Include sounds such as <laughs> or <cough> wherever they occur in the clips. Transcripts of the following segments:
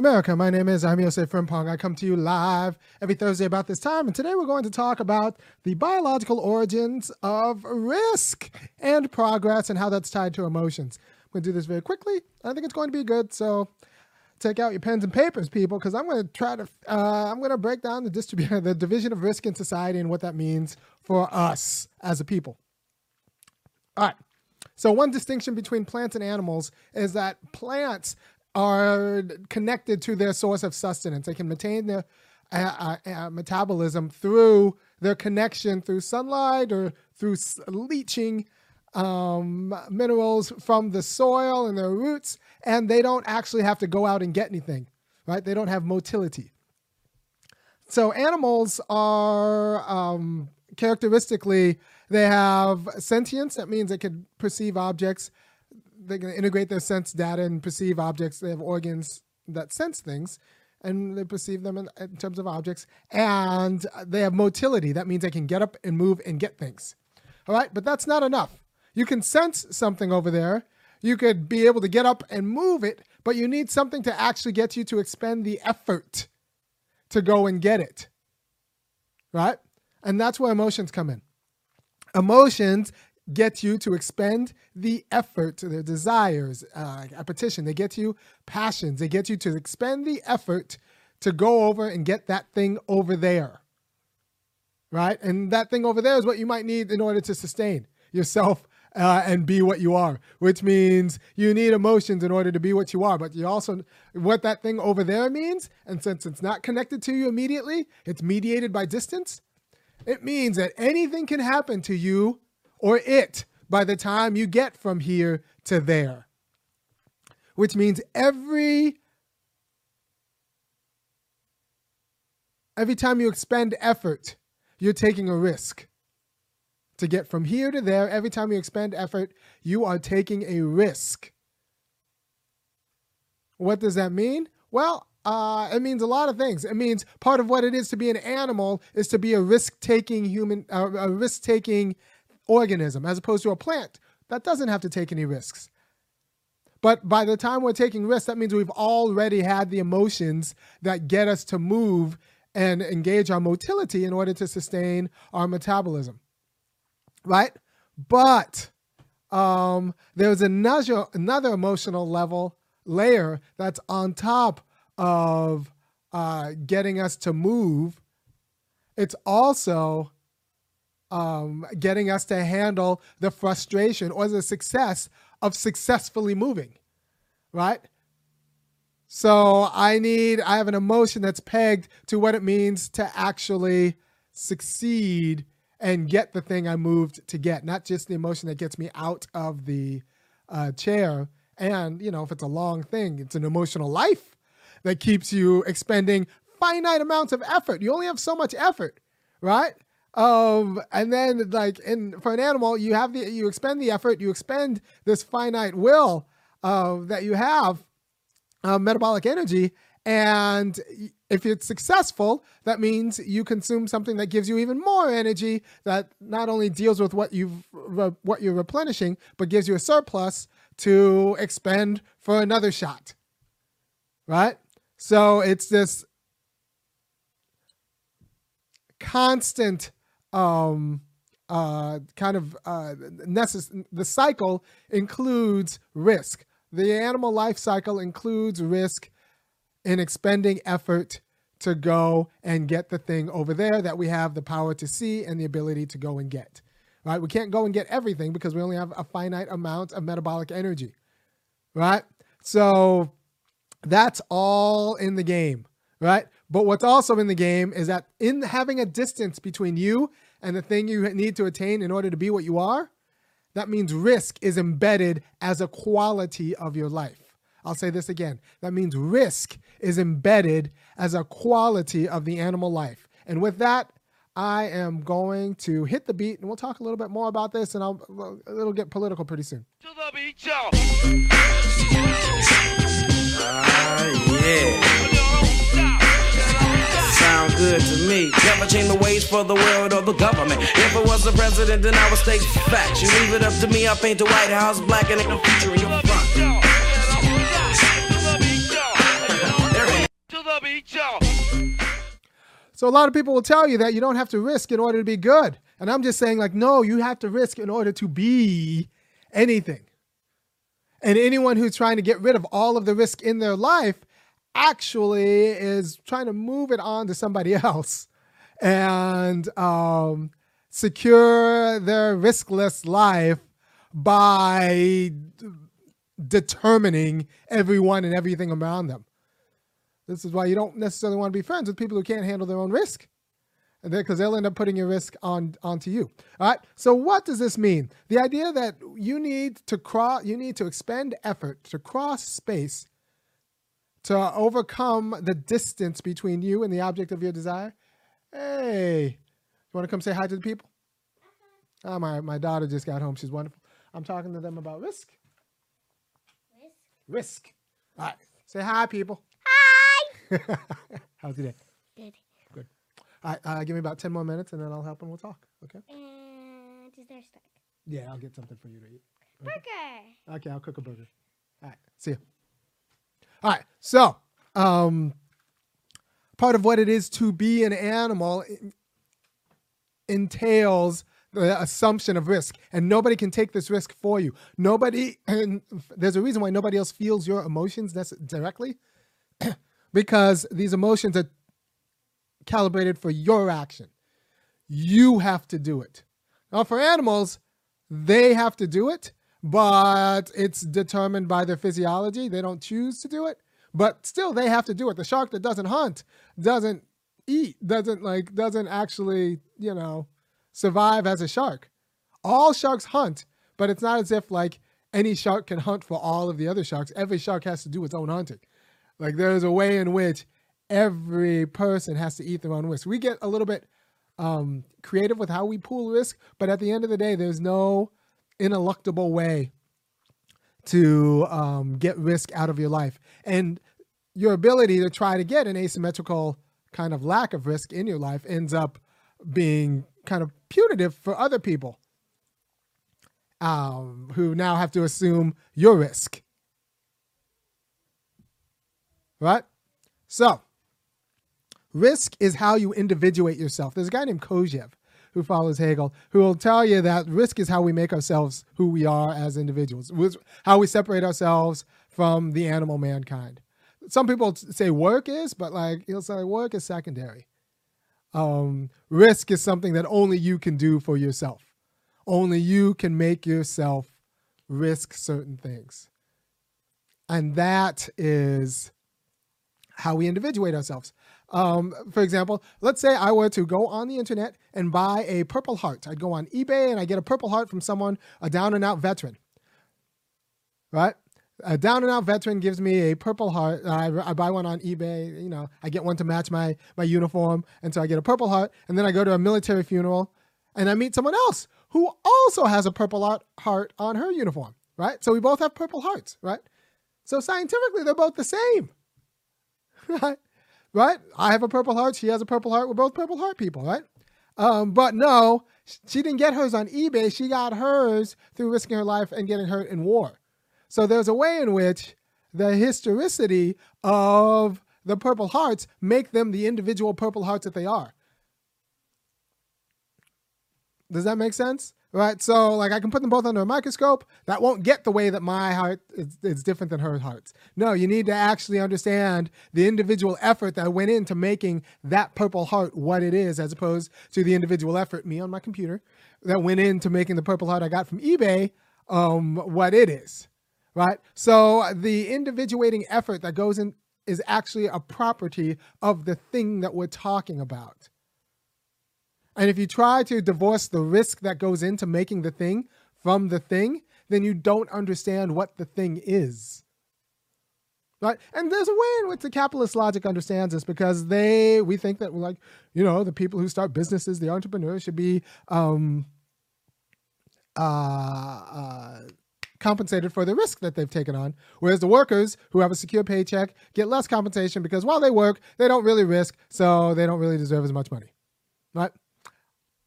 America, my name is Irami Frimpong. I come to you live every Thursday about this time, and today we're going to talk about the biological origins of risk and progress and how that's tied to emotions. I'm going to do this very quickly. I think it's going to be good, so take out your pens and papers, people, because I'm going to try to uh, I'm going to break down the distribution, <laughs> the division of risk in society and what that means for us as a people. All right. So one distinction between plants and animals is that plants are connected to their source of sustenance. They can maintain their uh, uh, uh, metabolism through their connection through sunlight or through leaching um, minerals from the soil and their roots, and they don't actually have to go out and get anything, right? They don't have motility. So animals are um, characteristically they have sentience. That means they can perceive objects they can integrate their sense data and perceive objects. They have organs that sense things and they perceive them in, in, terms of objects. And they have motility. That means they can get up and move and get things. All right, but that's not enough. You can sense something over there. You could be able to get up and move it, but you need something to actually get you to expend the effort to go and get it. Right? And that's where emotions come in. Emotions get you to expend the effort, to their desires, uh, appetition. They get you passions. They get you to expend the effort to go over and get that thing over there. Right? And that thing over there is what you might need in order to sustain yourself uh, and be what you are, which means you need emotions in order to be what you are. But you also, what that thing over there means, and since it's not connected to you immediately, it's mediated by distance, it means that anything can happen to you or it by the time you get from here to there. Which means every every time you expend effort, you're taking a risk. To get from here to there, every time you expend effort, you are taking a risk. What does that mean? Well, uh, it means a lot of things. It means part of what it is to be an animal is to be a risk-taking human, uh, a risk-taking organism as opposed to a plant that doesn't have to take any risks. But by the time we're taking risks, that means we've already had the emotions that get us to move and engage our motility in order to sustain our metabolism. Right? But um, there's another, another emotional level layer that's on top of uh, getting us to move. It's also um, getting us to handle the frustration or the success of successfully moving, right? So I need, I have an emotion that's pegged to what it means to actually succeed and get the thing I moved to get, not just the emotion that gets me out of the uh, chair. And, you know, if it's a long thing, it's an emotional life that keeps you expending finite amounts of effort. You only have so much effort, right? Um, and then like in for an animal, you have the you expend the effort, you expend this finite will uh, that you have, uh, metabolic energy, and if it's successful, that means you consume something that gives you even more energy that not only deals with what you've what you're replenishing, but gives you a surplus to expend for another shot. Right? So it's this constant um, uh, kind of uh, necess- the cycle includes risk. The animal life cycle includes risk in expending effort to go and get the thing over there that we have the power to see and the ability to go and get. Right? We can't go and get everything because we only have a finite amount of metabolic energy. Right? So that's all in the game, right? But what's also in the game is that in having a distance between you and the thing you need to attain in order to be what you are, that means risk is embedded as a quality of your life. I'll say this again. That means risk is embedded as a quality of the animal life. And with that, I am going to hit the beat and we'll talk a little bit more about this and I'll it'll get political pretty soon. To the beat, y'all. Uh, yeah sound good to me. Never change the ways for the world or the government. If was the president, then I would state facts. You leave it up to me, I paint the White House black and future in your front. So a lot of people will tell you that you don't have to risk in order to be good. And I'm just saying like no, you have to risk in order to be anything. And anyone who's trying to get rid of all of the risk in their life actually is trying to move it on to somebody <laughs> else and um, secure their riskless life by determining everyone and everything around them. This is why you don't necessarily want to be friends with people who can't handle their own risk. Because they'll end up putting your risk on onto you. All right. So what does this mean? The idea that you need to cross, you need to expend effort to cross space to overcome the distance between you and the object of your desire. Hey, you want to come say hi to the people? Oh, my, my daughter just got home. She's wonderful. I'm talking to them about risk. Risk. Risk. All right. Say hi, people. Hi. <laughs> How's your day? Good. Good. All right. Uh, give me about 10 more minutes and then I'll help and we'll talk. Okay? And is there stuck? Yeah, I'll get something for you to eat. Burger. Okay, I'll cook a burger. All right. See you. All right. So, um, part of what it is to be an animal entails the assumption of risk and nobody can take this risk for you nobody and there's a reason why nobody else feels your emotions directly <clears throat> because these emotions are calibrated for your action you have to do it now for animals they have to do it but it's determined by their physiology they don't choose to do it but still they have to do it the shark that doesn't hunt doesn't eat doesn't like doesn't actually you know survive as a shark. All sharks hunt, but it's not as if like any shark can hunt for all of the other sharks. Every shark has to do its own hunting. Like there's a way in which every person has to eat their own risk. We get a little bit um, creative with how we pool risk, but at the end of the day, there's no ineluctable way to um, get risk out of your life. And your ability to try to get an asymmetrical kind of lack of risk in your life ends up being kind of punitive for other people um, who now have to assume your risk. Right? So, risk is how you individuate yourself. There's a guy named Kojève who follows Hegel who will tell you that risk is how we make ourselves who we are as individuals, how we separate ourselves from the animal mankind. Some people say work is, but like he'll say work is secondary um, risk is something that only you can do for yourself. Only you can make yourself risk certain things. And that is how we individuate ourselves. Um, for example, let's say I were to go on the internet and buy a Purple Heart. I'd go on eBay and I get a Purple Heart from someone, a down and out veteran. Right? a down and out veteran gives me a purple heart. I, I, buy one on eBay. You know, I get one to match my my uniform, and so I get a purple heart. And then I go to a military funeral, and I meet someone else who also has a purple heart on her uniform. Right. So we both have purple hearts. Right. So scientifically, they're both the same. <laughs> right. Right. I have a purple heart. She has a purple heart. We're both purple heart people. Right. Um, but no, she didn't get hers on eBay. She got hers through risking her life and getting hurt in war. So there's a way in which the historicity of the Purple Hearts make them the individual Purple Hearts that they are. Does that make sense? Right. So, like, I can put them both under a microscope. That won't get the way that my heart is, is different than her hearts. No, you need to actually understand the individual effort that went into making that purple heart what it is, as opposed to the individual effort, me on my computer, that went into making the purple heart I got from eBay um, what it is right? So the individuating effort that goes in is actually a property of the thing that we're talking about. And if you try to divorce the risk that goes into making the thing from the thing, then you don't understand what the thing is. Right? And there's a way in which the capitalist logic understands this because they we think that like, you know, the people who start businesses, the entrepreneurs should be um uh, uh compensated for the risk that they've taken on, whereas the workers who have a secure paycheck get less compensation because while they work, they don't really risk, so they don't really deserve as much money. Right?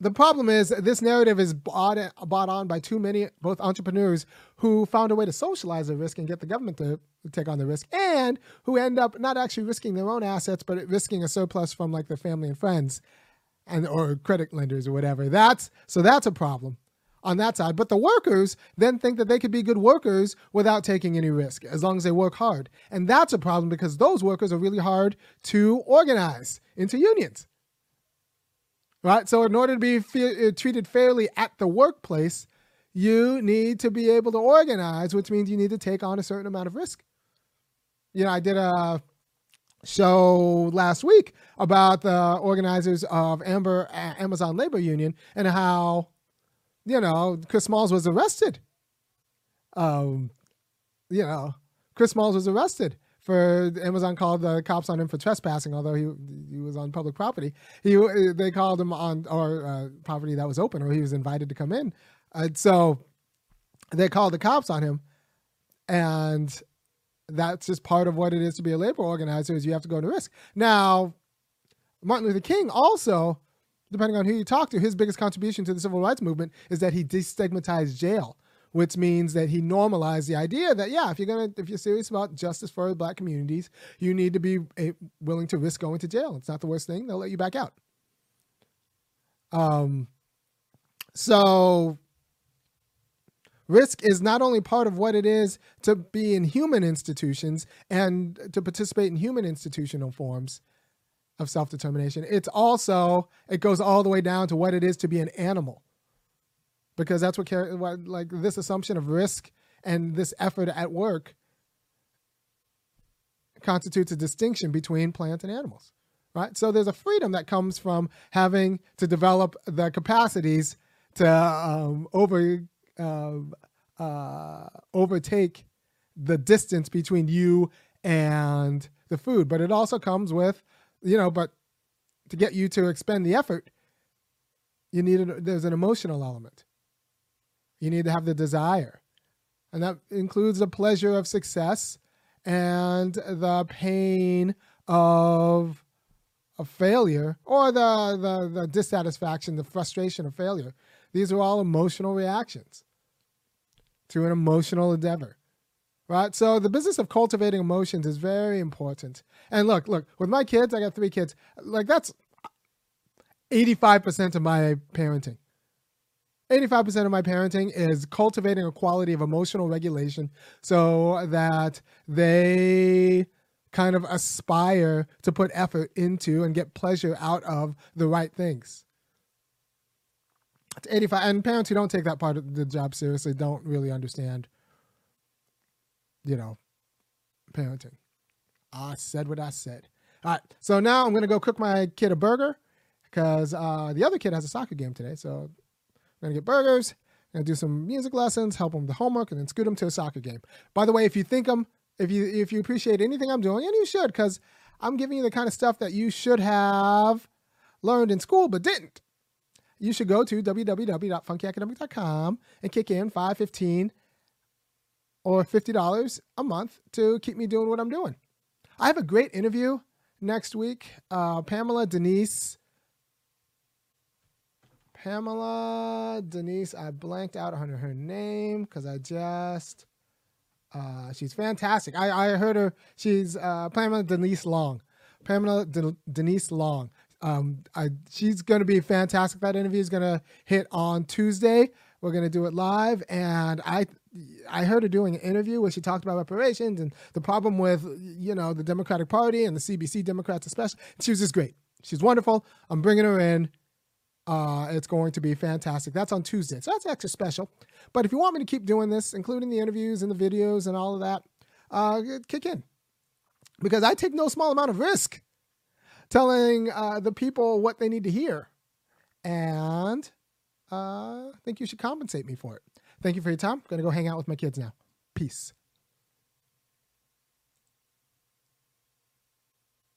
The problem is this narrative is bought, bought on by too many both entrepreneurs who found a way to socialize the risk and get the government to take on the risk and who end up not actually risking their own assets but risking a surplus from like their family and friends and or credit lenders or whatever. That's so that's a problem on that side. But the workers then think that they could be good workers without taking any risk as long as they work hard. And that's a problem because those workers are really hard to organize into unions right? So, in order to be fe- uh, treated fairly at the workplace, you need to be able to organize, which means you need to take on a certain amount of risk. You know, I did a show last week about the organizers of Amber Amazon Labor Union and how, you know, Chris Smalls was arrested. Um, you know, Chris Smalls was arrested for Amazon called the cops on him for trespassing, although he he was on public property. He they called him on or uh, property that was open, or he was invited to come in. and so they called the cops on him, and that's just part of what it is to be a labor organizer. Is you have to go to risk. Now, Martin Luther King also, depending on who you talk to, his biggest contribution to the civil rights movement is that he destigmatized jail which means that he normalized the idea that yeah, if you're gonna if you're serious about justice for the black communities, you need to be willing to risk going to jail. It's not the worst thing; they'll let you back out. Um, so risk is not only part of what it is to be in human institutions and to participate in human institutional forms of self-determination it's also it goes all the way down to what it is to be an animal because that's what, what like this assumption of risk and this effort at work constitutes a distinction between plants and animals right? So there's a freedom that comes from having to develop the capacities to um, over uh, uh, overtake the distance between you and the food. But it also comes with you know but to get you to expend the effort you need a, there's an emotional element you need to have the desire. And that includes the pleasure of success and the pain of a failure or the, the, the dissatisfaction, the frustration of failure. These are all emotional reactions to an emotional endeavor. Right? So the business of cultivating emotions is very important. And look, look, with my kids, I got three kids, like that's 85% of my parenting. 85% of my parenting is cultivating a quality of emotional regulation so that they kind of aspire to put effort into and get pleasure out of the right things. It's 85 and parents who don't take that part of the job seriously don't really understand you know parenting. I said what I said. All right. So now I'm going to go cook my kid a burger cuz uh, the other kid has a soccer game today. So we're gonna get burgers, gonna do some music lessons, help them with the homework, and then scoot them to a soccer game. By the way, if you think I'm, if you if you appreciate anything I'm doing, and you should, because I'm giving you the kind of stuff that you should have learned in school but didn't. You should go to www.funkyacademic.com and kick in 515 or $50 a month to keep me doing what I'm doing. I have a great interview next week. Uh, Pamela Denise Pamela Denise. I blanked out on her name because I just. Uh, she's fantastic. I, I heard her. She's uh, Pamela Denise Long. Pamela De- Denise Long. Um, I, she's going to be fantastic. That interview is going to hit on Tuesday. We're going to do it live, and I I heard her doing an interview where she talked about reparations and the problem with you know the Democratic Party and the CBC Democrats especially. She was just great. She's wonderful. I'm bringing her in. Uh, it's going to be fantastic. That's on Tuesday. So that's extra special. But if you want me to keep doing this, including the interviews and the videos and all of that, uh, kick in. Because I take no small amount of risk telling uh, the people what they need to hear. And uh, I think you should compensate me for it. Thank you for your time. I'm going to go hang out with my kids now. Peace.